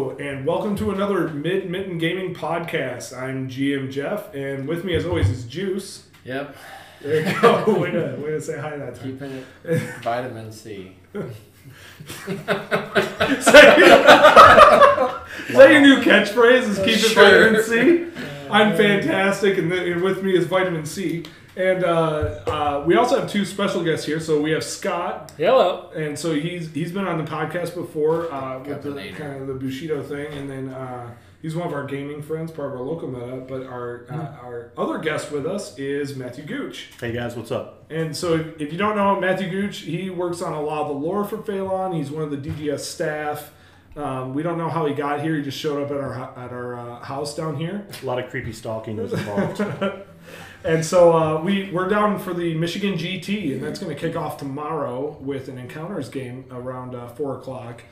Hello, and welcome to another Mid Mitten Gaming podcast. I'm GM Jeff, and with me, as always, is Juice. Yep. There you go. way, to, way to say hi that time. Keeping it vitamin C. Is that your- is that your new catchphrase? Is keep it Sure. vitamin C? I'm fantastic, and, and with me is vitamin C. And uh, uh, we also have two special guests here. So we have Scott, Hello. and so he's he's been on the podcast before uh, with the Capinator. kind of the Bushido thing, and then uh, he's one of our gaming friends, part of our local meta. But our uh, our other guest with us is Matthew Gooch. Hey guys, what's up? And so, if, if you don't know Matthew Gooch, he works on a lot of the lore for Phalon. He's one of the DGS staff. Um, we don't know how he got here. He just showed up at our ho- at our uh, house down here. A lot of creepy stalking was involved. And so uh, we we're down for the Michigan GT, and that's going to kick off tomorrow with an encounters game around uh, four o'clock.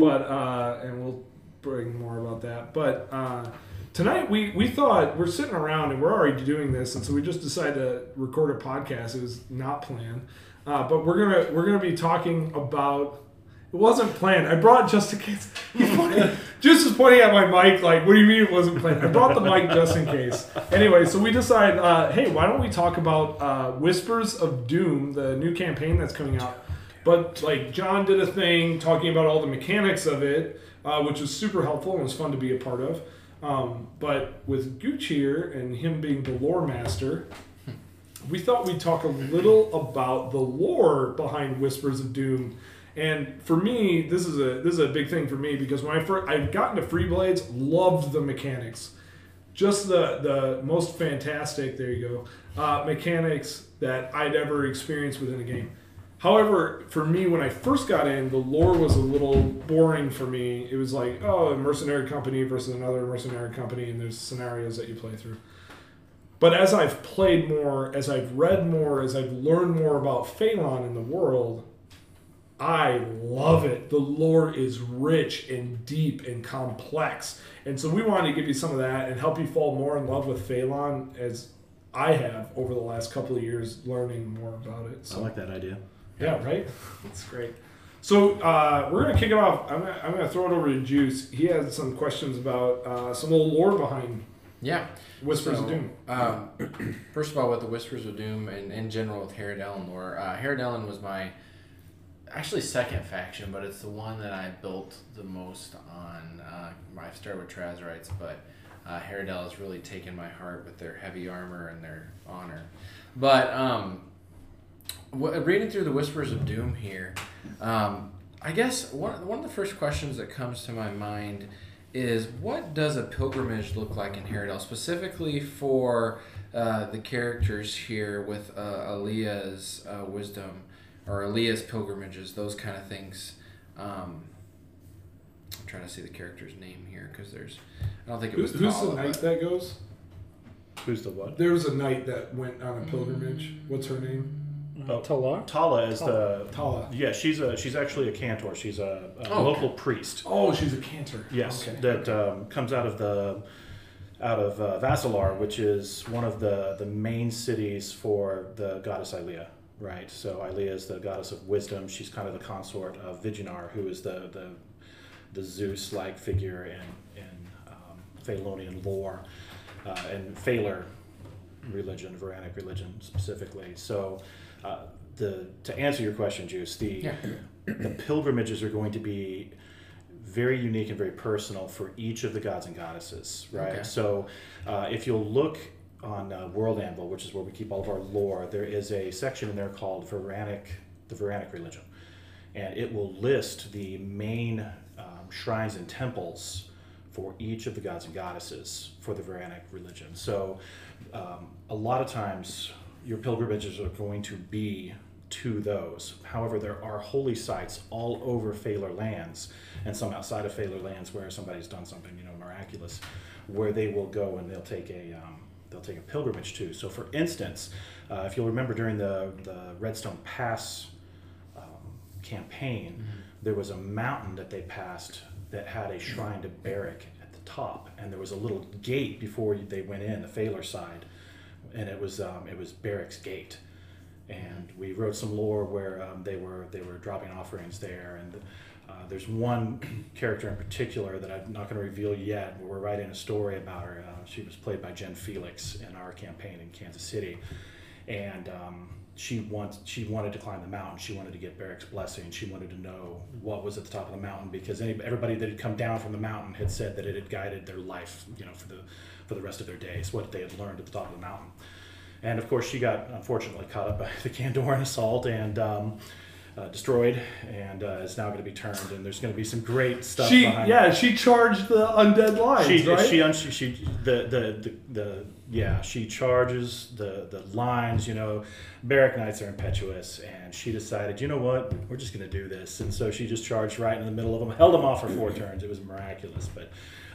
But uh, and we'll bring more about that. But uh, tonight we we thought we're sitting around and we're already doing this, and so we just decided to record a podcast. It was not planned, uh, but we're gonna we're gonna be talking about. It wasn't planned. I brought just in case. Just is pointing at my mic, like, what do you mean it wasn't planned? I brought the mic just in case. Anyway, so we decided, uh, hey, why don't we talk about uh, Whispers of Doom, the new campaign that's coming out? But like John did a thing talking about all the mechanics of it, uh, which was super helpful and was fun to be a part of. Um, but with Gooch here and him being the lore master, we thought we'd talk a little about the lore behind Whispers of Doom. And for me, this is a this is a big thing for me because when I first I got into Freeblades, loved the mechanics, just the the most fantastic. There you go, uh, mechanics that I'd ever experienced within a game. However, for me, when I first got in, the lore was a little boring for me. It was like, oh, a mercenary company versus another mercenary company, and there's scenarios that you play through. But as I've played more, as I've read more, as I've learned more about Phalon in the world, I love it. The lore is rich and deep and complex. And so we wanted to give you some of that and help you fall more in love with Phalon as I have over the last couple of years learning more about it. So, I like that idea. yeah, right? That's great. So uh, we're gonna kick it off. I'm gonna, I'm gonna throw it over to Juice. He has some questions about uh, some of the lore behind Yeah. Whispers So, of Doom. Um, first of all, with the Whispers of Doom and in general with Haradel lore, uh, Haradel was my actually second faction, but it's the one that I built the most on. Uh, I started with Trazerites, but uh, Haradel has really taken my heart with their heavy armor and their honor. But um, reading through the Whispers of Doom here, um, I guess one, one of the first questions that comes to my mind is what does a pilgrimage look like in Haradel, specifically for uh, the characters here with uh, Ilea's uh, wisdom or Aaliyah's pilgrimages, those kind of things. Um, I'm trying to see the character's name here because there's, I don't think it Who, was. who's the knight but- that goes? Who's the what? There was a knight that went on a pilgrimage. What's her name? Oh. Talar? Tala is the Tala. yeah. She's a she's actually a cantor. She's a, a Oh, local priest. Oh, she's a cantor. Yes, Okay. that um, comes out of the out of uh, Vassilar, which is one of the the main cities for the goddess Ilea. Right. So Ilea is the goddess of wisdom. She's kind of the consort of Viginar, who is the the the Zeus-like figure in in um, Phalonian lore uh, and Phalar religion, Varanic religion specifically. So, uh, the to answer your question, Juice, the Yeah. the pilgrimages are going to be very unique and very personal for each of the gods and goddesses, right? Okay. So, uh, if you'll look on uh, World Anvil, which is where we keep all of our lore, there is a section in there called Varanic, the Varanic religion, and it will list the main um, shrines and temples for each of the gods and goddesses for the Varanic religion. So, um, a lot of times your pilgrimages are going to be to those. However, there are holy sites all over Phalar lands and some outside of Phalar lands where somebody's done something, you know, miraculous, where they will go and they'll take a um, they'll take a pilgrimage to. So, for instance, uh, if you'll remember during the the Redstone Pass um, campaign, there was a mountain that they passed that had a shrine to Barrick at the top, and there was a little gate before they went in, the Phalar side, and it was um, it was Barrick's gate. And we wrote some lore where um, they were they were dropping offerings there, and Uh, there's one character in particular that I'm not going to reveal yet. But we're writing a story about her. Uh, she was played by Jen Felix in our campaign in Kansas City, and um, she wants she wanted to climb the mountain. She wanted to get Barrick's blessing. She wanted to know what was at the top of the mountain because any, everybody that had come down from the mountain had said that it had guided their life, you know, for the for the rest of their days, what they had learned at the top of the mountain. And of course, she got unfortunately caught up by the Kandoran assault and. Um, uh, destroyed and uh, is now going to be turned, and there's going to be some great stuff. She behind yeah, it. she charged the undead lines, She, right? she, un- she, she the, the, the, the, yeah, she charges the, the lines, you know, Barrack Knights are impetuous, and she decided, you know what, we're just going to do this. And so she just charged right in the middle of them, held them off for four turns. It was miraculous. But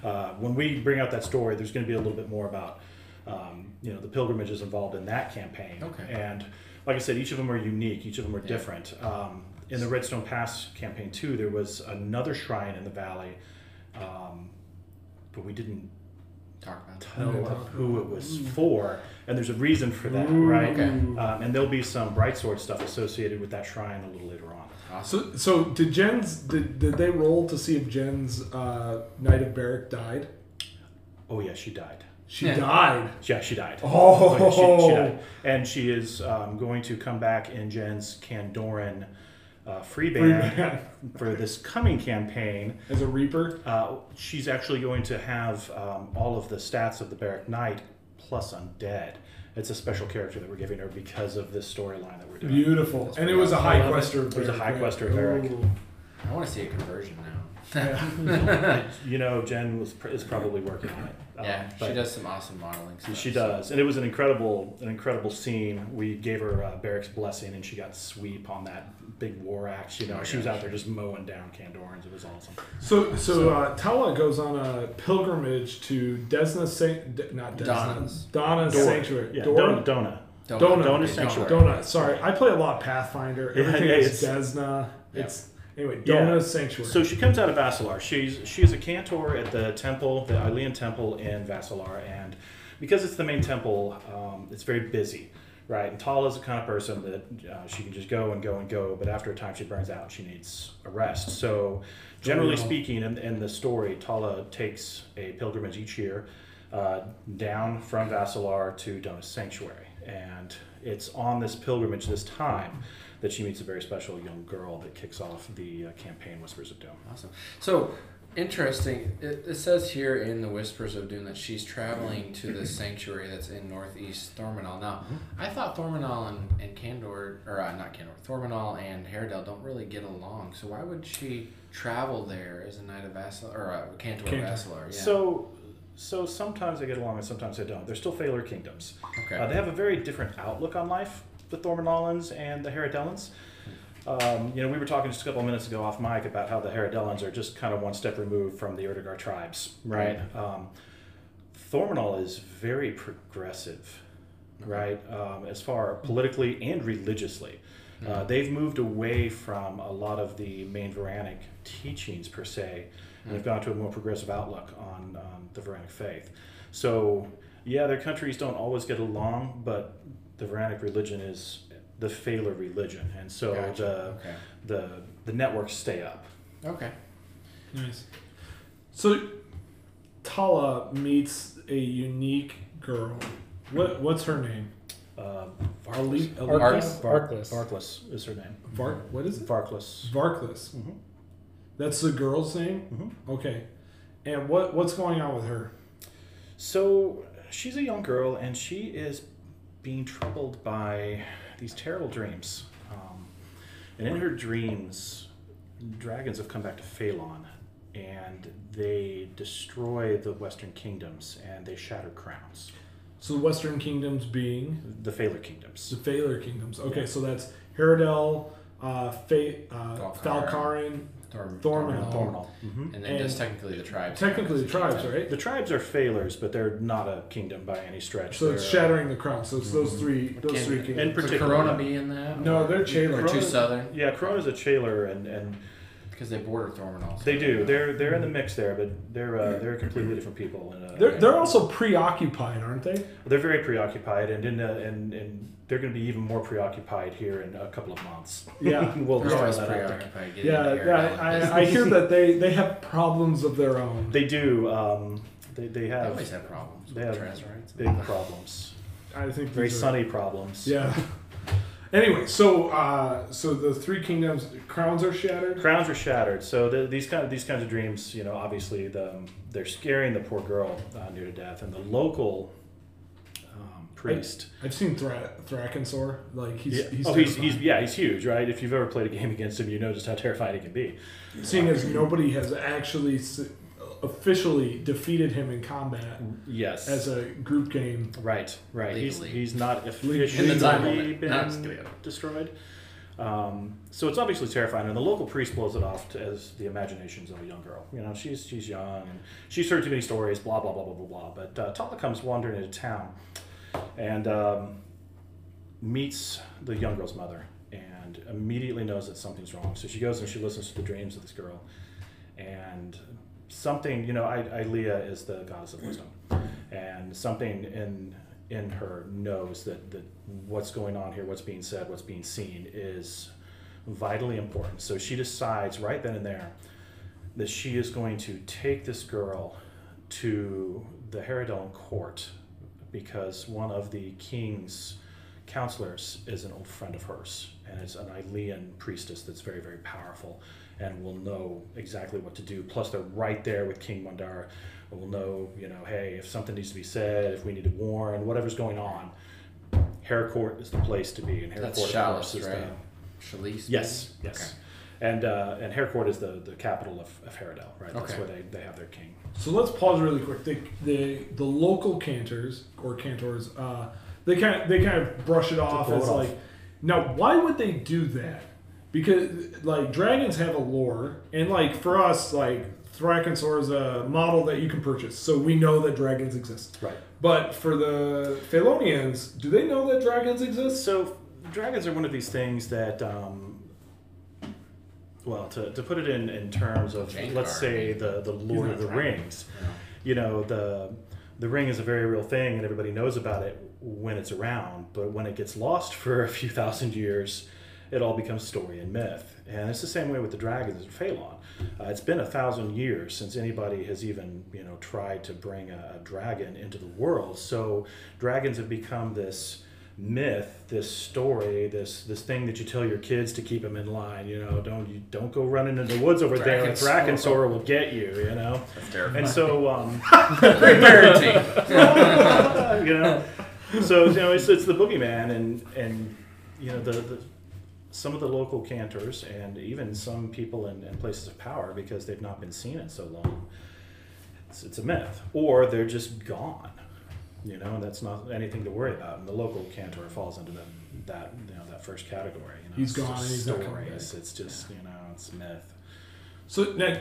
uh, when we bring out that story, there's going to be a little bit more about, um, you know, the pilgrimages involved in that campaign. Okay. And like I said, each of them are unique, each of them are different. Um, in the Redstone Pass campaign, too, there was another shrine in the valley. Um, but we didn't Talk about tell talk who it was for, and there's a reason for that, Ooh. right? Okay. Um, and there'll be some bright sword stuff associated with that shrine a little later on. Awesome. So, so did Jen's did, did they roll to see if Jen's uh, Knight of Barrack died? Oh yeah, she died. She Yeah. died. Yeah, she died. Oh. yeah, she, she died, and she is um, going to come back in Jen's Kandoran uh, free Free band for this coming campaign. As a Reaper. Uh, she's actually going to have um, all of the stats of the Barrack Knight plus undead. It's a special character that we're giving her because of this storyline that we're doing. Beautiful. That's and it was a high I love it. quester. It was a high quester. Ooh. I want to see a conversion now. You know, Jen was pr- is probably working on it. Um, yeah, she but does some awesome modeling stuff. She so- does, and it was an incredible, an incredible scene. We gave her uh, Barrack's blessing, and she got sweep on that big war axe. You know, Oh my she was out there just mowing down Kandorans. It was awesome. So, so uh, Tala goes on a pilgrimage to Desna Saint, D- not Desna, Donna's. Donna's Dora. Sanctuary. Yeah, Dora? Dona. Dona. Don't Dona. don't Dona don't Sanctuary. worry. Donna. Sorry, I play a lot of Pathfinder. Yeah, Everything yeah, is it's- Desna. Yeah. It's anyway. Yeah. Dona's Sanctuary. So she comes out of Vassilar. She's she is a cantor at the temple, the Ailean temple in Vassilar, and because it's the main temple, um, it's very busy, right? And Tala's the kind of person that uh, she can just go and go and go, but after a time she burns out. She needs a rest. So, generally Yeah. speaking, in, in the story, Tala takes a pilgrimage each year uh, down from Vassilar to Dona's sanctuary, and it's on this pilgrimage this time that she meets a very special young girl that kicks off the uh, campaign Whispers of Doom. Awesome. So interesting. It, it says here in the Whispers of Doom that she's traveling to the sanctuary that's in northeast Thormanal. Now, I thought Thormanal and, and Candor, or uh, not Candor, Thormanal and Haradel don't really get along. So why would she travel there as a knight of Vassal or uh, Cantor, Cantor. Vassilar? Yeah. So, so sometimes they get along and sometimes they don't. They're still Phalar kingdoms. okay. Uh, they have a very different outlook on life, the Thormanolans and the Herodellans. Um, you know, we were talking just a couple of minutes ago off mic about how the Herodellans are just kind of one step removed from the Urtigar tribes, right? Um, Thormanol is very progressive, right? Um, as far politically and religiously. Uh, they've moved away from a lot of the main Varanic teachings per se, and they've gone to a more progressive outlook on um, the Varanic faith. So, yeah, their countries don't always get along, but the Varanic religion is the Phalar religion, and so Gotcha. the, okay. the the networks stay up. Okay. Nice. So Tala meets a unique girl. What what's her name? Uh, Ali, Arc- Ali Arclis? Var- Arclis. Varklis is her name. Vark. What is it? Varklis. Varklis. Mhm. That's the girl's name. Mhm. Okay. And what what's going on with her? So she's a young girl, and she is being troubled by these terrible dreams. Um, and in her dreams, dragons have come back to Phalon, and they destroy the Western kingdoms, and they shatter crowns. So the Western Kingdoms being The Phalar kingdoms. the Phalar Kingdoms. Okay, Yeah. so that's Haradel, uh, Fa- uh, Falcarin. Falcarin. Thorm- Thormanol. Thormanol. Mhm. And then just technically the tribes. Technically, the tribes, right? The tribes are Phalars, but they're not a kingdom by any stretch. So it's They're, shattering the crown. So it's those three. Those Can- three in kingdoms. Would particular- Corona be in that? No, they're Or Chalar. too southern. Yeah, Corona's a Chaler, and, and Because they border Thorman also. They do. They're they're in the mix there, but they're uh, they're completely different people. And, uh, They're, they're also preoccupied, aren't they? they're very preoccupied, and in, uh, and and they're going to be even more preoccupied here in a couple of months. Yeah. we'll They're always that preoccupied Yeah, yeah I, I hear that they, they have problems of their own. They do. Um, they they They have always have problems they have trans rights. big problems, I think very these are- sunny problems. Yeah. Anyway, so uh, so the three kingdoms crowns are shattered. Crowns are shattered. So the, these kind of these kinds of dreams, you know, obviously the, they're scaring the poor girl uh, near to death, and the local priest. I've seen Thra- Thrakensor. Like he's Yeah. he's, oh, he's, he's yeah, he's huge, right? If you've ever played a game against him, you know just how terrifying he can be. seeing as nobody has actually officially defeated him in combat Yes. as a group game. right, right. He's Legally. he's not Legally. officially In the time limit. been No, I'm just kidding. destroyed. Um, so it's obviously terrifying, and the local priest blows it off to, as the imaginations of a young girl. You know, she's she's young and she's heard too many stories, blah blah blah blah blah blah. But uh, Tala comes wandering into town, and um, meets the young girl's mother, and immediately knows that something's wrong. So she goes and she listens to the dreams of this girl, and something you know, I, Ilea is the goddess of wisdom, and something in in her knows that, that what's going on here, what's being said, what's being seen is vitally important. So she decides right then and there that she is going to take this girl to the Herodon court because one of the king's counselors is an old friend of hers and is an Ilean priestess that's very, very powerful and will know exactly what to do. Plus, they're right there with King Mandara and will know, you know, hey, if something needs to be said, if we need to warn, whatever's going on, Harcourt is the place to be. And That's Harcourt, of Chalice, course, is right? the Chalice. Yes, yes. And uh, and Harcourt is the, the capital of, of Haradel, right? That's Okay. where they, they have their king. So let's pause really quick. The the, the local cantors or cantors, uh, they kind of they kind of brush it off blow as it off. like, now why would they do that? Because like dragons have a lore, and like for us, like Thrakensor is a model that you can purchase, so we know that dragons exist. Right. But for the Phalonians, do they know that dragons exist? So dragons are one of these things that, um, well, to, to put it in, in terms of, Jengar, let's say, the, the Lord of the a dragon. Rings, Yeah. you know, the the ring is a very real thing and everybody knows about it when it's around, but when it gets lost for a few thousand years, it all becomes story and myth. And it's the same way with the dragons in Phalon. Uh, it's been a thousand years since anybody has even, you know, tried to bring a, a dragon into the world. So dragons have become this myth, this story, this this thing that you tell your kids to keep them in line. You know, don't you don't go running in the woods over there. A Dragonsaur. Dragonsaur will get you. You know, That's terrifying. and so. Um, Great parenting. you know. So you know, it's, it's the boogeyman, and and you know the, the some of the local cantors, and even some people in, in places of power, because they've not been seen in so long. It's, it's a myth, or they're just gone. You know, and that's not anything to worry about. And the local cantor falls into that that you know that first category. You know, He's it's gone just and he's not coming stories. back. It's just you know, it's myth. So now,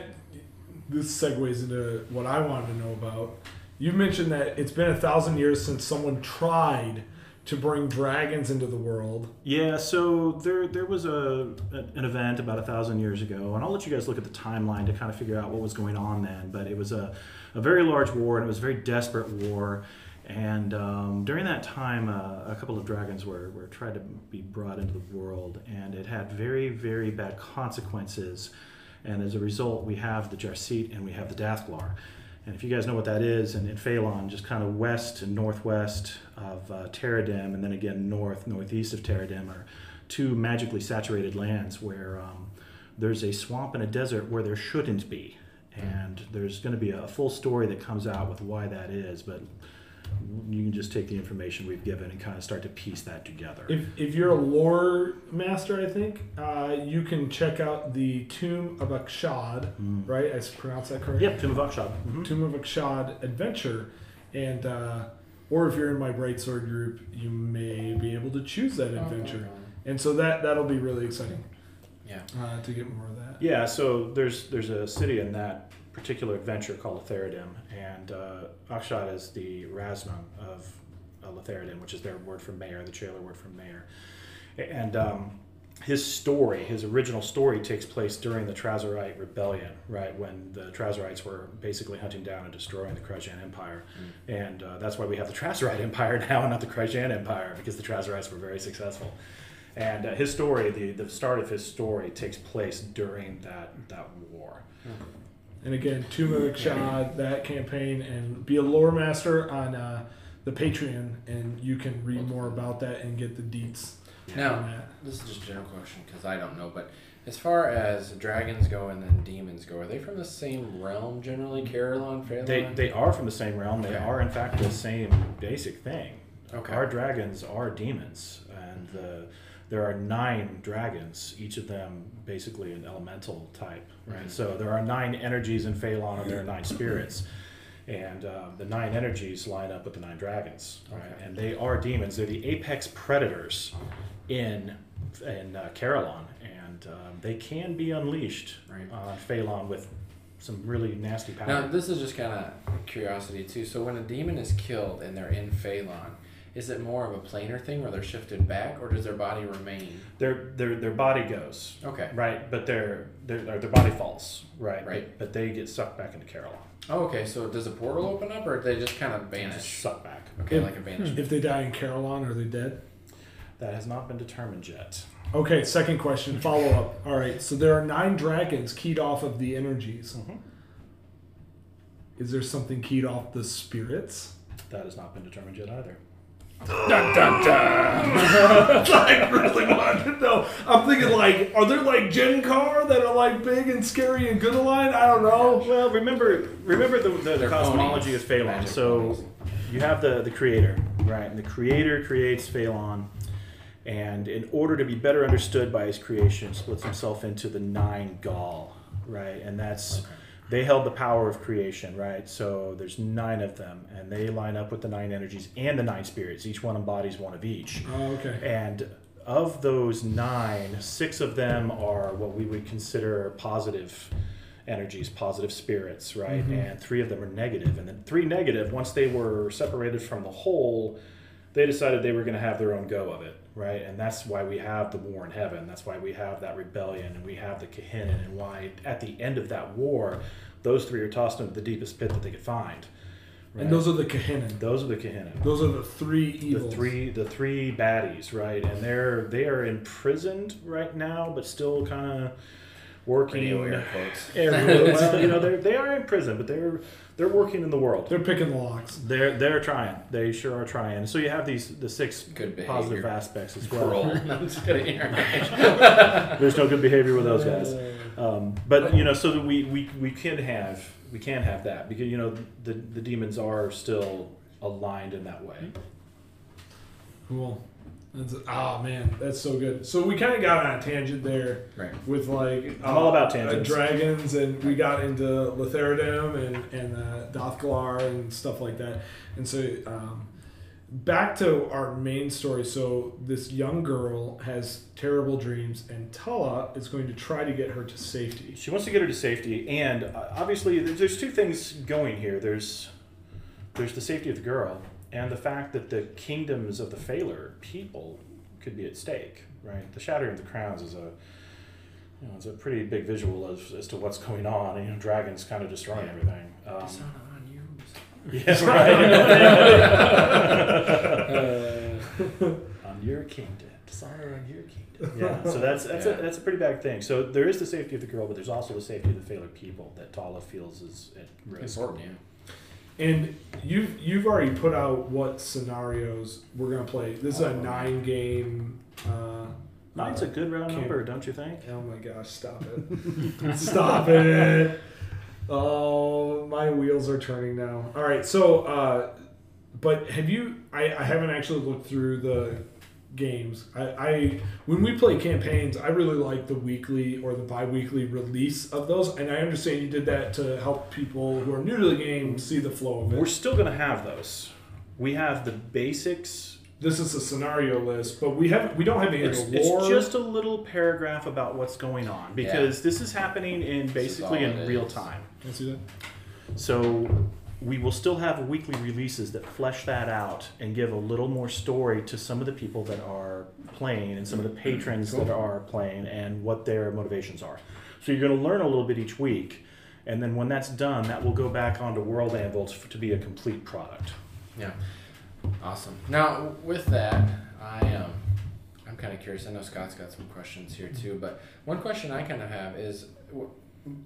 this segues into what I wanted to know about. You mentioned that it's been a thousand years since someone tried to bring dragons into the world. Yeah, so there there was a an event about a thousand years ago, and I'll let you guys look at the timeline to kind of figure out what was going on then. But it was a, a very large war, and it was a very desperate war. And um, during that time, uh, a couple of dragons were, were tried to be brought into the world, and it had very, very bad consequences. And as a result, we have the Jarseet and we have the Dathglar. And if you guys know what that is, in, in Phalon, just kind of west and northwest of uh, Terradim, and then again north, northeast of Terradim, are two magically saturated lands where um, there's a swamp and a desert where there shouldn't be. And there's going to be a full story that comes out with why that is, but you can just take the information we've given and kind of start to piece that together. If, if you're a lore master, I think uh, you can check out the Tomb of Akshad, Mm. right? I pronounced that correctly. Yep, Tomb of Akshad. Mhm. Tomb of Akshad adventure, and uh, or if you're in my Bright Sword group, you may be able to choose that adventure, and so that that'll be really exciting Yeah. uh, to get more of that. Yeah, so there's there's a city in that particular adventure called Letheridim, and uh, Akshad is the Rasnan of uh, Letheridim, which is their word for mayor, the trailer word for mayor. And um, his story, his original story, takes place during the Trazarite rebellion, right when the Trazarites were basically hunting down and destroying the Krajan Empire, and uh, that's why we have the Trazarite Empire now, and not the Krajan Empire, because the Trazarites were very successful. And uh, his story, the, the start of his story, takes place during that that war. And again, Tomb of Akshad, that campaign, and be a lore master on uh, the Patreon, and you can read more about that and get the deets. Now, on that. this is just a general question because I don't know, but as far as dragons go and then demons go, are they from the same realm generally? Carolon, Phalon? They, they are from the same realm. They Okay. are, in fact, the same basic thing. Okay. Our dragons are demons, and the, there are nine dragons, each of them basically an elemental type, right? Mhm. So there are nine energies in Phalon, and there are nine spirits. And uh, the nine energies line up with the nine dragons, right? Okay. And they are demons. They're the apex predators in in uh, Carolon, and um, they can be unleashed Right. on Phalon with some really nasty power. Now, this is just kind of curiosity too. So, when a demon is killed and they're in Phalon, is it more of a planar thing where they're shifted back, or does their body remain? their their their body goes Okay. right, but their their their body falls right, Right. But, but they get sucked back into Carolon, Oh, okay. So, does a portal open up, or do they just kind of just vanish? sucked back. Okay, If- like a vanish. If they die in Carolon, are they dead? That has not been determined yet. Okay, second question, follow up. All right, so there are nine dragons keyed off of the energies. Mhm. Is there something keyed off the spirits? That has not been determined yet either. Dun, dun, dun. I really want to know. I'm thinking like, are there like Gen Car that are like big and scary and good aligned? I don't know. Well, remember remember the, the, the cosmology ponies. of Phalon. Magic So ponies. you have the the creator, right? And the creator creates Phalon, and in order to be better understood by his creation, splits himself into the nine Gaul, right? And that's Okay. They held the power of creation, right? So there's nine of them, and they line up with the nine energies and the nine spirits. Each one embodies one of each. Oh, okay. And of those nine, six of them are what we would consider positive energies, positive spirits, right? Mhm. And three of them are negative. And then three negative, once they were separated from the whole, they decided they were going to have their own go of it, right? And that's why we have the war in heaven. That's why we have that rebellion and we have the Gehenna, and why at the end of that war, those three are tossed into the deepest pit that they could find. And those are the Gehenna. those are the Gehenna Those are the three evils. the three the three baddies right and they're they are imprisoned right now but still kind of working Radio air quotes. everywhere. well you know they're they are in prison but they're they're working in the world They're picking the locks. they're they're trying they sure are trying so you have these the six Good positive behavior. aspects as well I'm just kidding. there's no good behavior with those guys uh, um, but you know so that we, we we can have we can have that because you know the the demons are still aligned in that way Cool. That's, oh man, that's so good. So we kind of got on a tangent there Right. with like I'm all about uh, tangents. dragons, and we got into Lotharidum and and uh, Dothgalar and stuff like that. And so um, back to our main story. So this young girl has terrible dreams, and Tala is going to try to get her to safety. She wants to get her to safety, and uh, obviously, there's, there's two things going here. There's there's the safety of the girl, and the fact that the kingdoms of the Phalar people could be at stake. Right, the shattering of the crowns is a you know, it's a pretty big visual as, as to what's going on. You know, dragons kind of destroying everything. Um, Dishonor on you. yes, right. on your kingdom, dishonor on your kingdom. Yeah, so that's that's Yeah. a that's a pretty bad thing. So there is the safety of the girl, but there's also the safety of the Phalar people that Tala feels is at risk. Important, yeah. And you've you've already put out what scenarios we're gonna play. This is a Oh. nine game. Uh, Nine's a good round Can't- number, don't you think? Oh my gosh, stop it. stop it. Oh, my wheels are turning now. All right, so, uh, but have you, I, I haven't actually looked through the games. I, I, when we play campaigns, I really like the weekly or the bi weekly release of those. And I understand you did that to help people who are new to the game see the flow of it. We're still going to have those. We have the basics. This is a scenario list, but we have we don't have any It's, of the lore. it's just a little paragraph about what's going on because this is happening in basically in real time. Can I see that? So we will still have weekly releases that flesh that out and give a little more story to some of the people that are playing and some of the patrons that are playing and what their motivations are. So you're going to learn a little bit each week, and then when that's done, that will go back onto World Anvil to, to be a complete product. Yeah. Awesome. Now, with that, I um, I'm kind of curious. I know Scott's got some questions here too, but one question I kind of have is, w-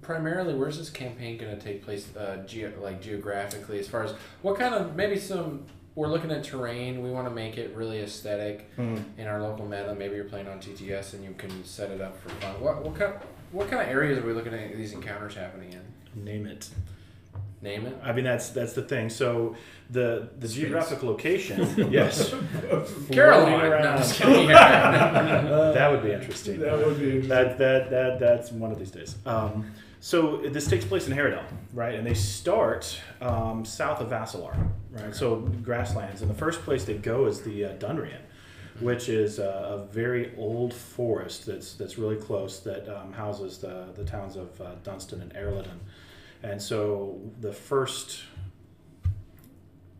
primarily, where's this campaign going to take place, uh, geo- like geographically, as far as what kind of maybe some. We're looking at terrain. We want to make it really aesthetic in our local meta. Maybe you're playing on TTS and you can set it up for fun. What what kind what kind of areas are we looking at these encounters happening in? Name it. Name it. I mean, that's that's the thing. So the the Space. geographic location, yes, Carolon. Floating No, around. I'm just kidding. that would be interesting. That would be interesting. That, that, that, that's one of these days. Um, so this takes place in Haradel, right? And they start um, south of Vassalar, right? So grasslands. And the first place they go is the uh, Dunrian, which is a, a very old forest that's that's really close that um, houses the, the towns of uh, Dunstan and Erladon. And so the first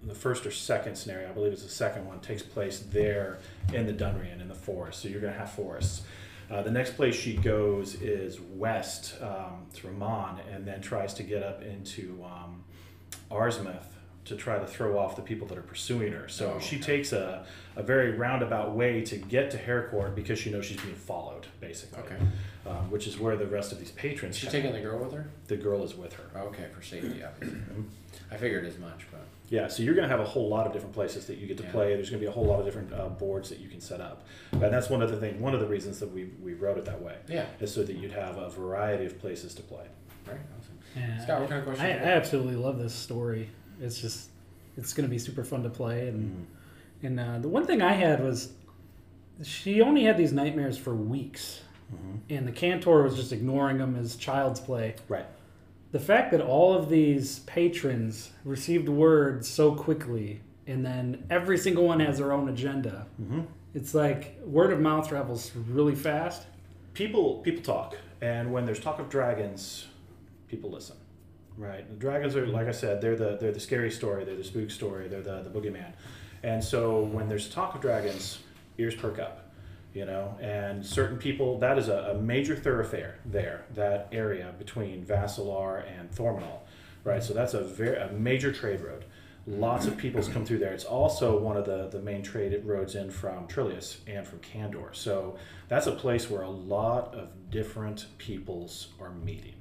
the first or second scenario, I believe it's the second one, takes place there in the Dunrian in the forest. So you're going to have forests. Uh, the next place she goes is west um, to Ramon, and then tries to get up into um, Arsmouth to try to throw off the people that are pursuing her. So Oh, she okay. takes a, a very roundabout way to get to Harcourt because she knows she's being followed, basically. Okay. Um, which is where the rest of these patrons. She's taking the girl with her? the girl is with her. Okay, for safety, obviously. I figured as much, but Yeah, so you're going to have a whole lot of different places that you get to Yeah. play. There's going to be a whole lot of different uh, boards that you can set up, and that's one of the thing. One of the reasons that we we wrote it that way yeah, is so that you'd have a variety of places to play. right. Awesome. Yeah, Scott, what kind of question I, I absolutely love this story. It's just, it's going to be super fun to play. And and uh, the one thing I had was, she only had these nightmares for weeks, and the cantor was just ignoring them as child's play. Right. The fact that all of these patrons received word so quickly, and then every single one has their own agenda. Mhm. It's like word of mouth travels really fast. People people talk, and when there's talk of dragons, people listen. Right. Dragons are like I said, they're the they're the scary story, they're the spook story, they're the the boogeyman, and so when there's talk of dragons, ears perk up. You know, and certain people that is a, a major thoroughfare there, that area between Vassalar and Thormanol, right? So that's a very a major trade road. Lots of people's come through there. It's also one of the, the main trade roads in from Trillius and from Candor. So that's a place where a lot of different peoples are meeting.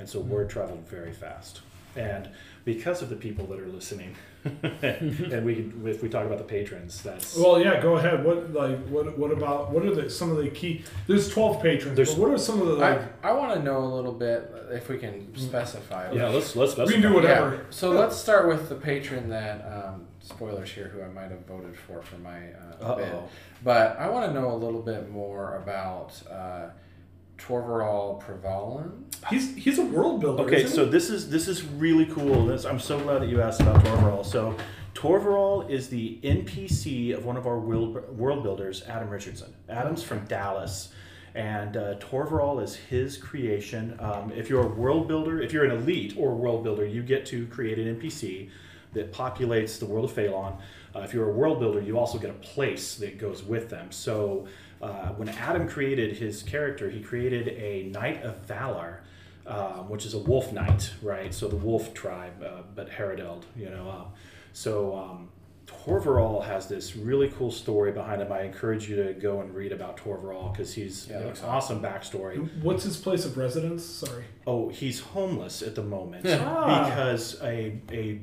And so word traveled very fast. And because of the people that are listening, and we if we talk about the patrons, that's Well, yeah, go ahead. What like what what about what are the some of the key? There's twelve patrons. There's- but what are some of the like? I, I want to know a little bit if we can specify. yeah. Let's let's we can do whatever. Yeah. So let's start with the patron that um, spoilers here, who I might have voted for for my uh, bid. But I want to know a little bit more about uh, Torvaral Prevalin. He's he's a world builder. Okay, isn't so he? this is this is really cool. This, I'm so glad that you asked about Torvaral. So Torvaral is the NPC of one of our world, world builders, Adam Richardson. Adam's from Dallas, and uh, Torvaral is his creation. Um, if you're a world builder, if you're an elite or world builder, you get to create an NPC that populates the world of Phalon. Uh, if you're a world builder, you also get a place that goes with them. So uh, when Adam created his character, he created a Knight of Valor, um, which is a wolf knight, right? So the wolf tribe, uh, but Haradeld, you know. Uh, so um, Torvaral has this really cool story behind him. I encourage you to go and read about Torvaral because he's Yeah, an looks awesome backstory. What's his place of residence? Sorry. Oh, he's homeless at the moment Ah. because a a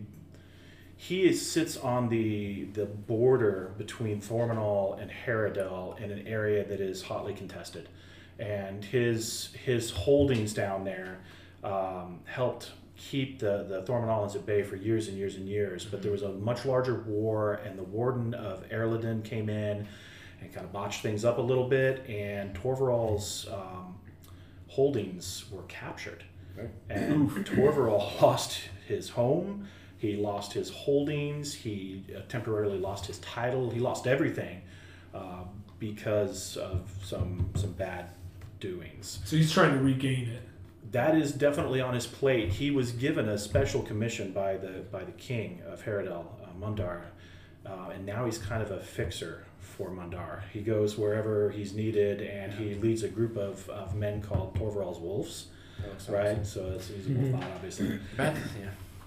he is, sits on the the border between Thormanol and Haradel in an area that is hotly contested, and his his holdings down there um, helped keep the the Thormanolans at bay for years and years and years. But there was a much larger war, and the warden of Erladin came in and kind of botched things up a little bit, and Torvaral's um, holdings were captured. Right. And Torvaral lost his home, he lost his holdings, he uh, temporarily lost his title, he lost everything uh, because of some some bad doings. So he's trying to regain it. that is definitely on his plate. He was given a special commission by the by the king of Haradel, uh, Mundar, uh, and now he's kind of a fixer for Mundar. He goes wherever he's needed, and he leads a group of, of men called Torvaral's Wolves, That looks right? awesome. So it's he's a wolf obviously. Yeah.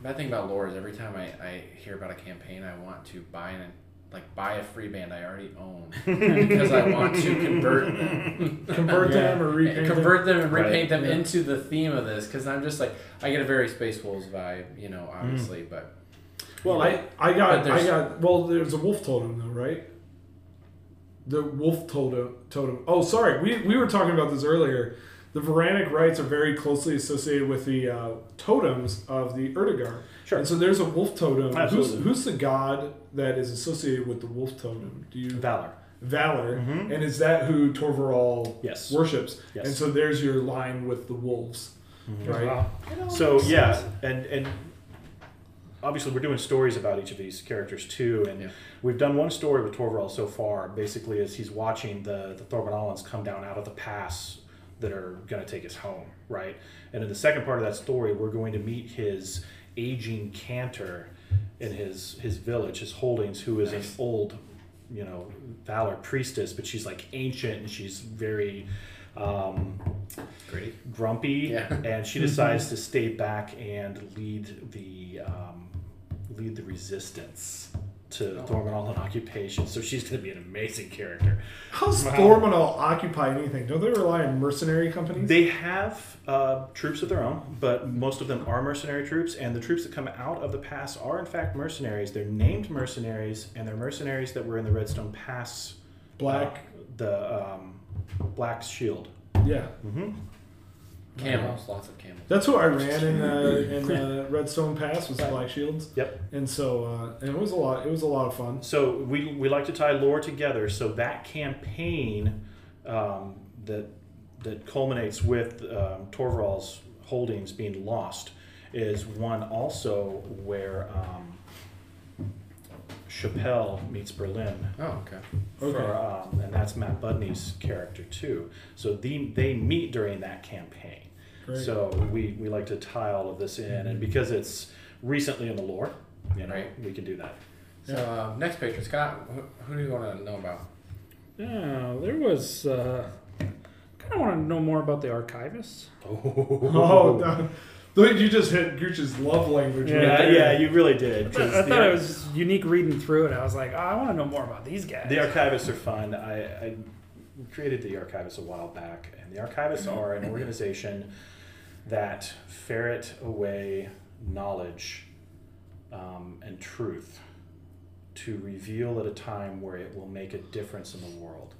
Bad thing about lore is every time I, I hear about a campaign, I want to buy an like buy a free band I already own because I want to convert them, Convert Yeah. them or repaint them. convert them and Right. repaint them Yeah. into the theme of this. Because I'm just like I get a very Space Wolves vibe, you know, mm. obviously, but Well, I, I got I got well there's a wolf totem though right the wolf totem totem oh sorry we, we were talking about this earlier the Varanic rites are very closely associated with the uh, totems of the Erdogar Sure. and so there's a wolf totem who's, Absolutely. who's the god that is associated with the wolf totem do you Valor. Valor Mhm. and is that who Torvaral Yes. worships Yes. and so there's your line with the wolves right Wow. So yeah, and and obviously we're doing stories about each of these characters too, and Yeah. we've done one story with Torvaral so far. Basically, as he's watching the the Thormanolans come down out of the pass that are going to take us home, right? And in the second part of that story, we're going to meet his aging cantor in his his village, his holdings, who is Nice. an old, you know, valor priestess, but she's like ancient and she's very. Um, great. grumpy, Yeah. and she decides to stay back and lead the um, lead the resistance to Oh. Thormanalan occupation. So she's going to be an amazing character. how's Wow. Thormanol occupy anything don't they rely on mercenary companies They have uh, troops of their own, but most of them are mercenary troops, and the troops that come out of the pass are in fact mercenaries. They're named mercenaries, and they're mercenaries that were in the Redstone Pass. black uh, the um, Black Shield. yeah hmm Camels, lots of camels. That's who I ran in uh, in uh, Redstone Pass was Black Shields. Yep. And so uh, and it was a lot. It was a lot of fun. So we, we like to tie lore together. So that campaign um, that that culminates with um, Torval's holdings being lost is one also where um, Chappelle meets Berlin. Oh, okay. Okay. For, um, and that's Matt Budney's character too. So the, they meet during that campaign. Great. So we, we like to tie all of this in, and because it's recently in the lore, you know, Right. we can do that. So uh, next patron, Scott, who, who do you want to know about? Yeah, there was. Uh, kind of want to know more about the archivists. oh, no. Look, you just hit Gooch's love language. Yeah, there. yeah, you really did. I, 'cause I thought it was unique reading through it. I was like, oh, I want to know more about these guys. the archivists are fun. I, I created the archivists a while back, and the archivists are an organization that ferret away knowledge um, and truth to reveal at a time where it will make a difference in the world.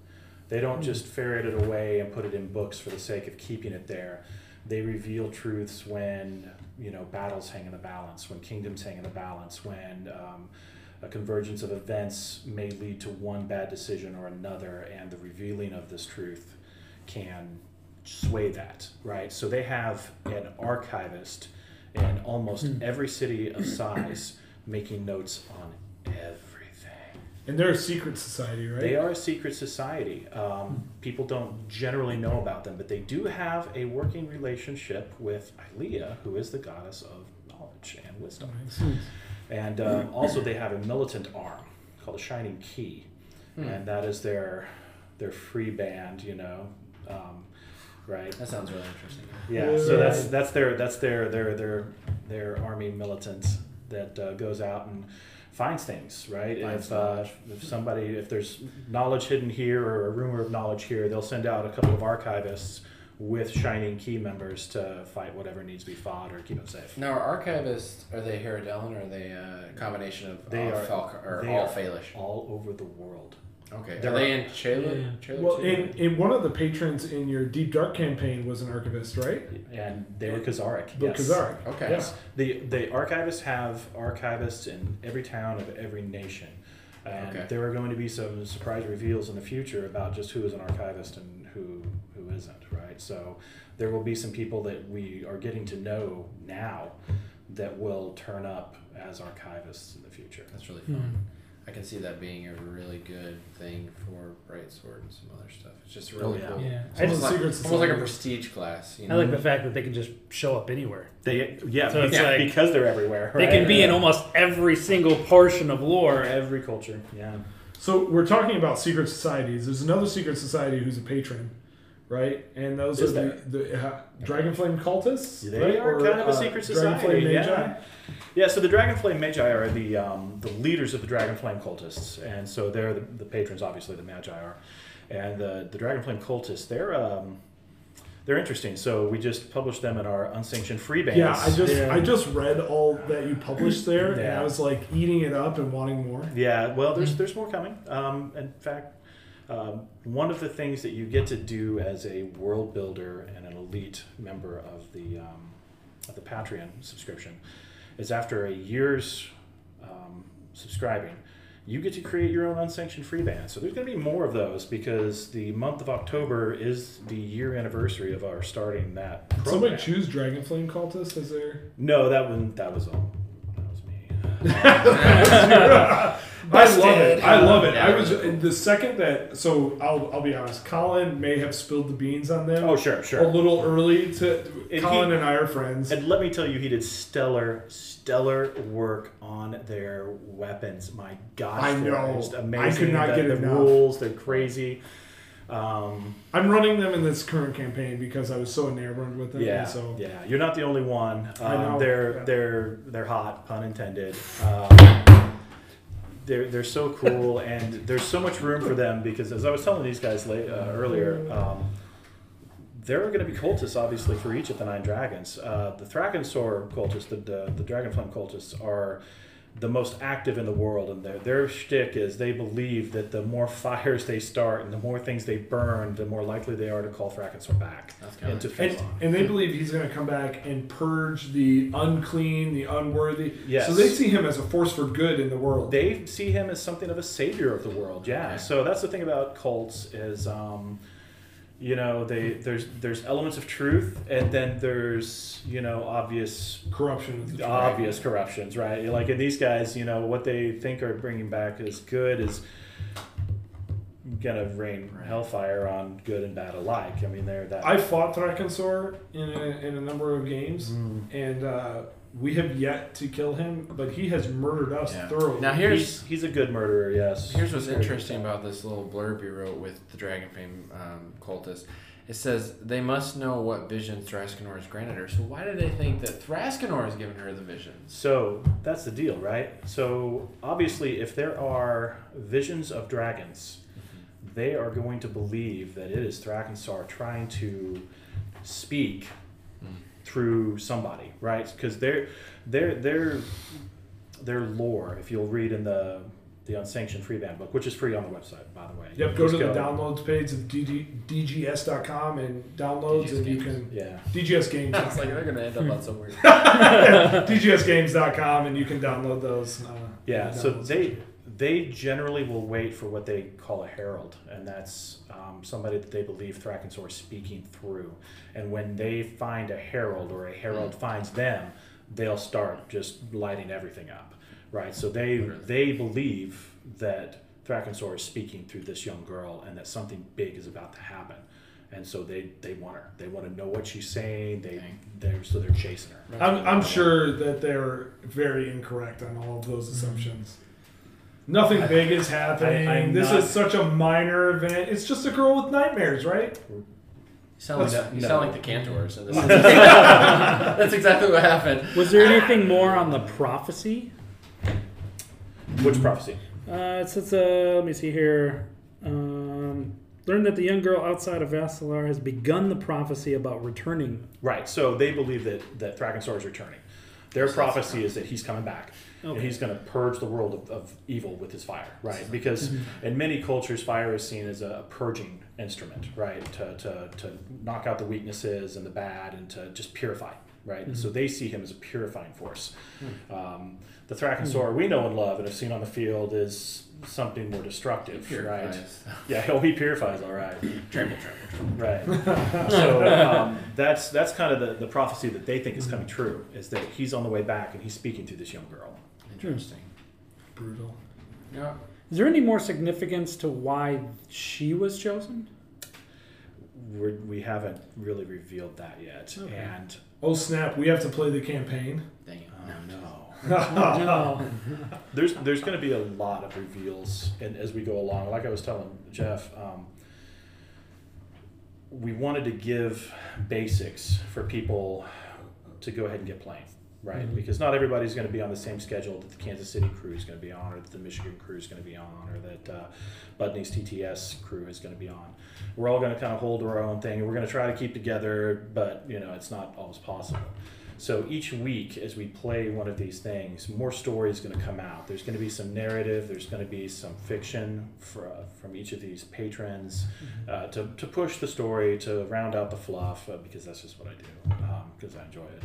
They don't just ferret it away and put it in books for the sake of keeping it there. They reveal truths when you know battles hang in the balance, when kingdoms hang in the balance, when um, a convergence of events may lead to one bad decision or another, and the revealing of this truth can sway that, right? So they have an archivist in almost every city of size making notes on. And they're a secret society, right? They are a secret society. Um, people don't generally know about them, but they do have a working relationship with Ilea, who is the goddess of knowledge and wisdom. And um, also, they have a militant arm called a Shining Key, Hmm. and that is their their free band. You know, um, right? That sounds really interesting. Yeah. So that's that's their that's their their their their army militant that uh, goes out and finds things. Right. Finds if uh, if somebody if there's knowledge hidden here or a rumor of knowledge here, they'll send out a couple of archivists with Shining Key members to fight whatever needs to be fought or keep them safe. Now, are archivists are they Herodelen or are they a combination of They all are- Falc- or they all are Faelish? all over the world. Okay. There Are they are- in Chayla? Yeah. Chayla well, too? in, in one of the patrons in your Deep Dark campaign was an archivist, right? And they were Khazaric. Bill yes. Kazarek. Okay. Yeah. The the archivists have archivists in every town of every nation, and Okay. there are going to be some surprise reveals in the future about just who is an archivist and who who isn't. Right, so there will be some people that we are getting to know now that will turn up as archivists in the future. That's really fun. Hmm. I can see that being a really good thing for Bright Sword and some other stuff. It's just really oh, yeah. cool. Yeah. It's I almost, like, almost like a prestige class. You I know? like the fact that they can just show up anywhere. They yeah, So it's yeah, like- because they're everywhere. They can be in almost every single portion of lore. every culture. Yeah. So we're talking about secret societies. There's another secret society who's a patron, right? And those Is are the, the uh, Dragonflame cultists. They right? are Or, kind of a uh, secret Dragonflame society. Magi? Yeah. yeah, so the Dragonflame Magi are the um, the leaders of the Dragonflame cultists, and so they're the, the patrons. Obviously, the Magi are, and the the Dragonflame cultists. They're um, they're interesting. So we just published them in our unsanctioned free bands. Yeah, I just Yeah. I just read all that you published there, and I was like eating it up and wanting more. Yeah, well, there's there's more coming. Um, in fact, um, one of the things that you get to do as a world builder and an elite member of the um, of the Patreon subscription is after a year's um, subscribing, you get to create your own unsanctioned free band. So there's going to be more of those because the month of October is the year anniversary of our starting that program. Somebody choose Dragonflame cultist as their. no, that one that was all. That was me. I love it. I love it. Yeah, I was the second that. So I'll I'll be honest. Colin may have spilled the beans on them Oh, sure, sure. a little early. To And Colin he- and I are friends. And let me tell you, he did stellar, stellar work on their weapons. My gosh, I they're know. just I could not the, get the enough. rules. They're crazy. Um, I'm running them in this current campaign because I was so enamored with them. yeah, So yeah. You're not the only one. Um, I know, They're yeah. they're they're hot, pun intended. Um, they're they're so cool, and there's so much room for them because as I was telling these guys late, uh, earlier. Um, there are going to be cultists, obviously, for each of the nine dragons. Uh, the Thrakensor cultists, the, the, the Dragonflame cultists, are the most active in the world, and their their shtick is they believe that the more fires they start and the more things they burn, the more likely they are to call Thrakensor back That's kinda and to like- and, feast and they believe he's going to come back and purge the unclean, the unworthy. Yes. So they see him as a force for good in the world. They see him as something of a savior of the world. Yeah. Okay. So that's the thing about cults is, um, you know, they there's there's elements of truth, and then there's you know obvious Corruption is obvious corruptions, right? Like in these guys, you know, what they think are bringing back as good is gonna rain hellfire on good and bad alike. I mean, they're that. I fought Thrakensor in a, in a number of games, Mm. and uh, we have yet to kill him, but he has murdered us Yeah. thoroughly. Now here's he's, he's a good murderer, yes. Here's what's interesting about this little blurb you wrote with the Dragonflame um, cultist. It says they must know what vision Thrakensor has granted her. So why do they think that Thrakensor has given her the visions? So that's the deal, right? So obviously, if there are visions of dragons, they are going to believe that it is Thrakensor trying to speak through somebody, right? Because their their their their lore, if you'll read in the the unsanctioned free band book, which is free on the website, by the way. Yep, go Just to the downloads page of DG, DGS.com and downloads, DGS and you can Yeah. DGS Games. I like, they're gonna end up on somewhere. DGSgames.com, and you can download those. Uh, Yeah, in so downloads they section. They generally will wait for what they call a herald, and that's um, somebody that they believe Thrakensor is speaking through. And when they find a herald or a herald finds them, they'll start just lighting everything up, right? So they Literally. they believe that Thrakensor is speaking through this young girl, and that something big is about to happen. And so they, they want her. They want to know what she's saying. They they're so they're chasing her. I'm, I'm sure that they're very incorrect on all of those assumptions. Nothing big is happening. I- I'm this not- is such a minor event. It's just a girl with nightmares, right? You sound like, Let's- you no. sound like the Kandorans. in this. That's exactly what happened. Was there anything more on the prophecy? Which prophecy? Uh, it says, uh, let me see here. Um, learn that the young girl outside of Vassilar has begun the prophecy about returning. Right. So they believe that that Thrakensor is returning. Their So prophecy is that he's coming back, and he's going to purge the world of, of evil with his fire. Right. Because mm-hmm. in many cultures, fire is seen as a purging instrument. Right. To, to, to knock out the weaknesses and the bad, and to just purify. Right. And so they see him as a purifying force. Um, the Thrakensor we know and love and have seen on the field is something more destructive. Right. Purifies. Yeah. Oh, he purifies. All right. Trample, trample, trample. Right. so um, that's that's kind of the, the prophecy that they think is coming true is that he's on the way back and he's speaking to this young girl. Interesting. Brutal. Yeah. Is there any more significance to why she was chosen? We're, we haven't really revealed that yet. Okay. And Oh snap! We have to play the campaign. Dang it. oh No. no. no. there's there's going to be a lot of reveals and as we go along like i was telling jeff um, we wanted to give basics for people to go ahead and get playing right Mhm. because not everybody's going to be on the same schedule that the kansas city crew is going to be on or that the michigan crew is going to be on or that uh, budney's tts crew is going to be on we're all going to kind of hold our own thing and we're going to try to keep together but you know it's not always possible so each week, as we play one of these things, more story is going to come out. There's going to be some narrative. There's going to be some fiction for, uh, from each of these patrons uh, to, to push the story, to round out the fluff, uh, because that's just what I do, because I enjoy it.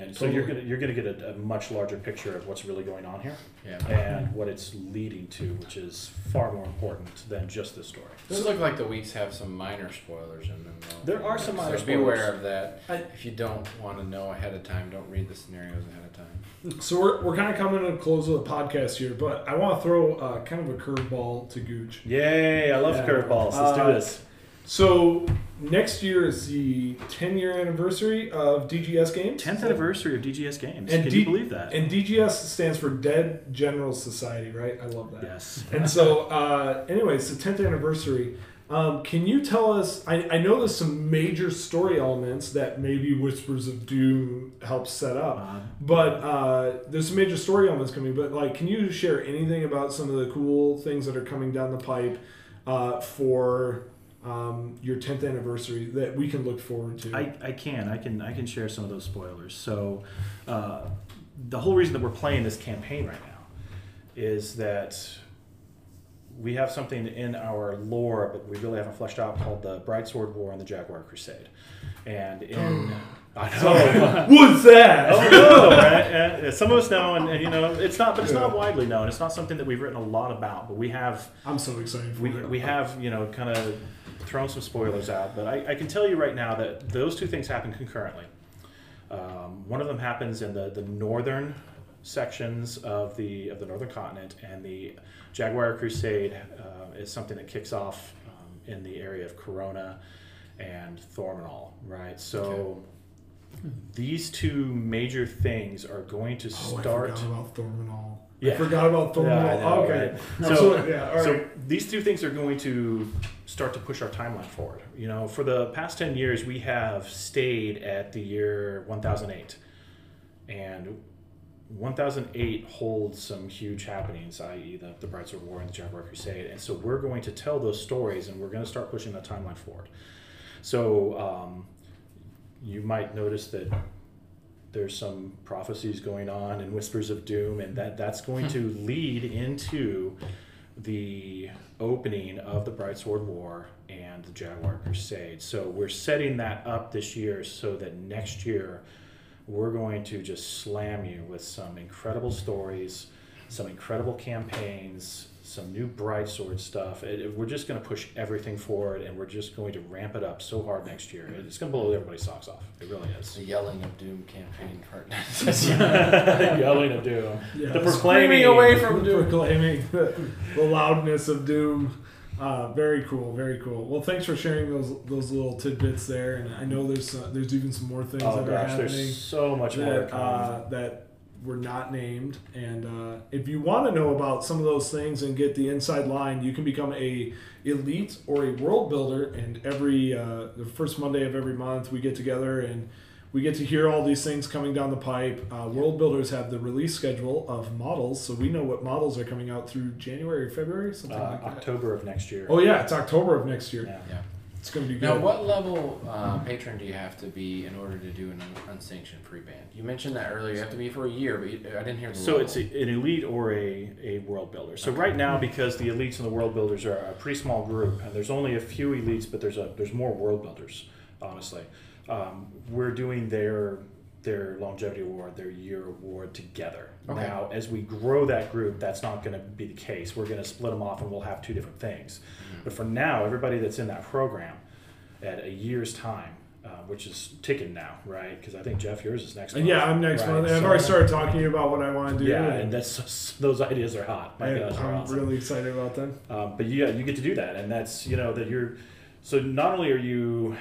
And so you're gonna you're gonna get a, a much larger picture of what's really going on here Yeah. and what it's leading to, which is far more important than just the story. Does look like the weeks have some minor spoilers in them, though. There are some minor spoilers. So minor beware spoilers. of that. I- if you don't want to know ahead of time, don't read the scenarios ahead of time. So we're, we're kind of coming to the close of the podcast here, but I want to throw uh, kind of a curveball to Gooch. Yay! I love Yeah. curveballs. Let's Uh, do this. So next year is the 10 year anniversary of DGS Games. Tenth anniversary of DGS Games. And Can D- you believe that? And DGS stands for Dead General Society, right? I love that. yes. And so, uh, anyways, the 10th anniversary. Um, can you tell us? I, I know there's some major story elements that maybe Whispers of Doom helps set up, Uh, but uh, there's some major story elements coming. But like, can you share anything about some of the cool things that are coming down the pipe uh, for um, your 10th anniversary that we can look forward to? I, I can I can I can share some of those spoilers. So, uh, the whole reason that we're playing this campaign right now is that we have something in our lore, but we really haven't fleshed out called the Broadsword War and the Jaguar Crusade. And in I know. What's that? oh no, right? And, uh, some of us know, and, and you know, it's not, but it's not widely known. It's not something that we've written a lot about, but we have I'm so excited for we, it. we have you know kind of thrown some spoilers out but I, I can tell you right now that those two things happen concurrently um, one of them happens in the, the northern sections of the of the northern continent and the jaguar crusade uh, is something that kicks off um, in the area of Carolon and thormanol right so these two major things are going to Oh, I start forgot about Thormanol. I Yeah. forgot about Thormanol. Yeah, I okay. right? So- yeah, right. So these two things are going to start to push our timeline forward. You know, for the past 10 years, we have stayed at the year 1008. And 1008 holds some huge happenings, i.e., the, the Brightsword War and the Jaguar Crusade. And so we're going to tell those stories and we're going to start pushing that timeline forward. So um, you might notice that there's some prophecies going on and whispers of doom, and that, that's going to lead into the opening of the Brightsword War and the Jaguar Crusade. So we're setting that up this year so that next year we're going to just slam you with some incredible stories, some incredible campaigns, some new bright sword stuff. It, it- we're just going to push everything forward, and we're just going to ramp it up so hard next year. It's going to blow everybody's socks off. It really is. the yelling of doom campaign part. Yelling of doom. Yeah. The proclaiming away from doom. proclaiming the, the loudness of doom. Uh, very cool, very cool. Well, thanks for sharing those those little tidbits there, and I know there's uh, there's even some more things Oh that are happening there's so much more. that coming. uh, that were not named. And uh, if you want to know about some of those things and get the inside line, you can become a elite or a world builder. And every uh, the first Monday of every month, we get together and we get to hear all these things coming down the pipe. Uh, world builders have the release schedule of models, so we know what models are coming out through January, February, something uh, like that. October of next year. Oh yeah, it's October of next year. Yeah. Yeah. It's going to be good. Now, what level uh, patron do you have to be in order to do an unsanctioned free band? You mentioned that earlier. You have to be for a year, but you, I didn't hear the So level. it's a, an elite or a, a world builder. So Okay. right now, because the elites and the world builders are a pretty small group, and there's only a few elites, but there's a there's more world builders. Honestly, um, we're doing their their longevity award, their year award together. Okay. Now, as we grow that group, that's not going to be the case. We're going to split them off, and we'll have two different things. But for now, everybody that's in that program, at a year's time, um, which is ticking now, right? Because I think Jeff, yours is next. Month. yeah, I'm next Right, month. I've so- already started talking to you about what I want to do. Yeah, and and that's those ideas are hot. My gosh, I'm awesome. really excited about them. Um, but yeah, you get to do that, and that's you know that you're. So not only are you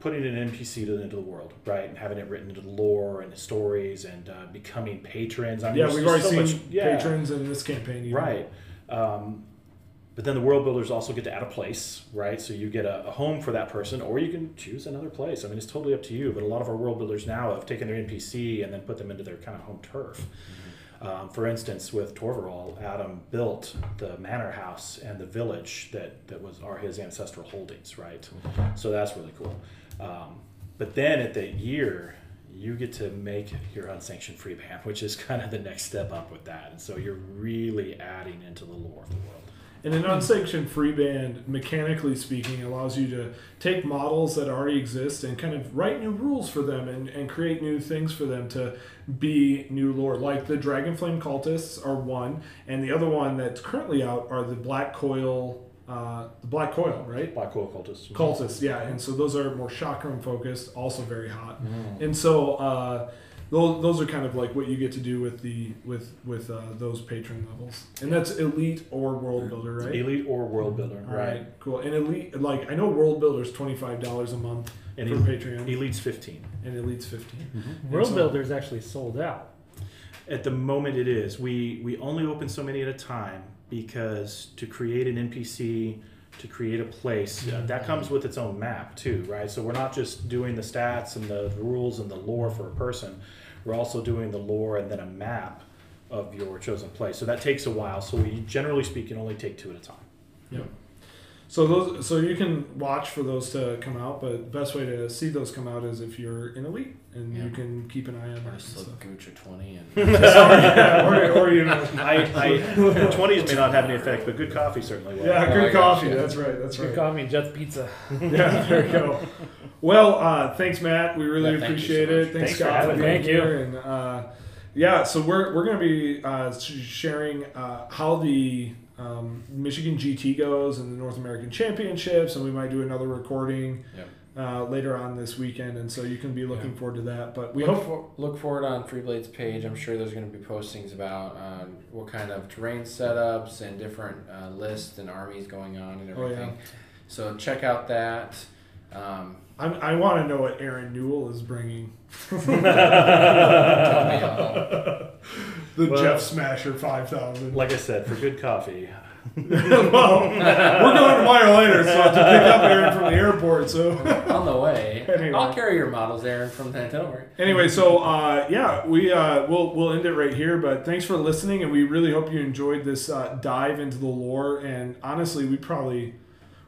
putting an NPC to, into the world, right, and having it written into the lore and the stories, and uh, becoming patrons. I mean, yeah, we've already so seen much- yeah, patrons in this campaign. even. right. Um, but then the world builders also get to add a place, right? So you get a, a home for that person, or you can choose another place. I mean, it's totally up to you. But a lot of our world builders now have taken their NPC and then put them into their kind of home turf. Um, for instance, with Torvaral, Adam built the manor house and the village that, that was are his ancestral holdings, right? So that's really cool. Um, but then at the year, you get to make your unsanctioned free band, which is kind of the next step up with that. And so you're really adding into the lore of the world. And an unsanctioned free band, mechanically speaking, allows you to take models that already exist and kind of write new rules for them and, and create new things for them to be new lore. Like the Dragonflame cultists are one, and the other one that's currently out are the Black Coil, uh, the Black Coil, right? Black Coil cultists. Cultists, yeah. And so those are more chakram focused, also very hot. Mm. And so uh, those, those are kind of like what you get to do with the with with uh, those patron levels, and that's elite or world builder, right? Elite or world builder, All right? right, cool. And elite, like I know, world builder's twenty five dollars a month And for el- Patreon, Elite's 15. and elite's fifteen. World so- Builder's actually sold out. At the moment, it is. We we only open so many at a time because to create an NPC, to create a place, uh, that comes with its own map too, right? So we're not just doing the stats and the rules and the lore for a person. We're also doing the lore and then a map of your chosen place. So that takes a while. So we generally speaking only take two at a time. Yep. So those, so you can watch for those to come out, but the best way to see those come out is if you're in elite, and you can keep an eye on Or that. and just stuff. slip Gooch or 20 and yeah, or, or you know, I, I 20s may not have any effect, but good coffee certainly will. yeah, Oh, good I got coffee. you. That's right. That's Good right. coffee and Jets Pizza. yeah, there you go. Well, uh, thanks, Matt. We really Yeah, thank you so appreciate it. Thanks, Thanks Scott, for having being me. Thank you. here. And uh, yeah, so we're we're gonna be uh, sharing uh, how the um, Michigan GT goes and the North American Championships, and we might do another recording Yep. uh, later on this weekend. And so you can be looking forward to that. But we look, hope. for, look forward on Freeblade's page. I'm sure there's going to be postings about um, what kind of terrain setups and different uh, lists and armies going on and Oh, yeah. everything. So check out that. Um, I'm, I want to know what Aaron Newell is bringing. tell me all. The Well- Jeff Smasher 5000. Like I said, for good coffee, well, we're going to tomorrow later, so I have to pick up Aaron from the airport. So. on the way. Anyway. I'll carry your models, Aaron, from that. Don't worry. Anyway, so uh, yeah, we uh, we'll we'll end it right here. But thanks for listening, and we really hope you enjoyed this uh, dive into the lore. And honestly, we probably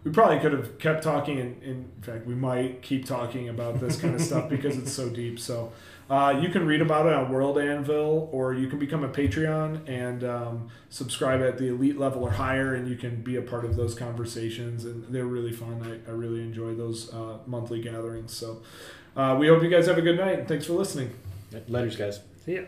we probably could have kept talking. And in fact, we might keep talking about this kind of stuff because it's so deep. So. Uh, you can read about it on World Anvil, or you can become a Patreon and um, subscribe at the elite level or higher, and you can be a part of those conversations. And they're really fun. I, I really enjoy those uh, monthly gatherings. So uh, we hope you guys have a good night. and Thanks for listening. letters, guys. See ya.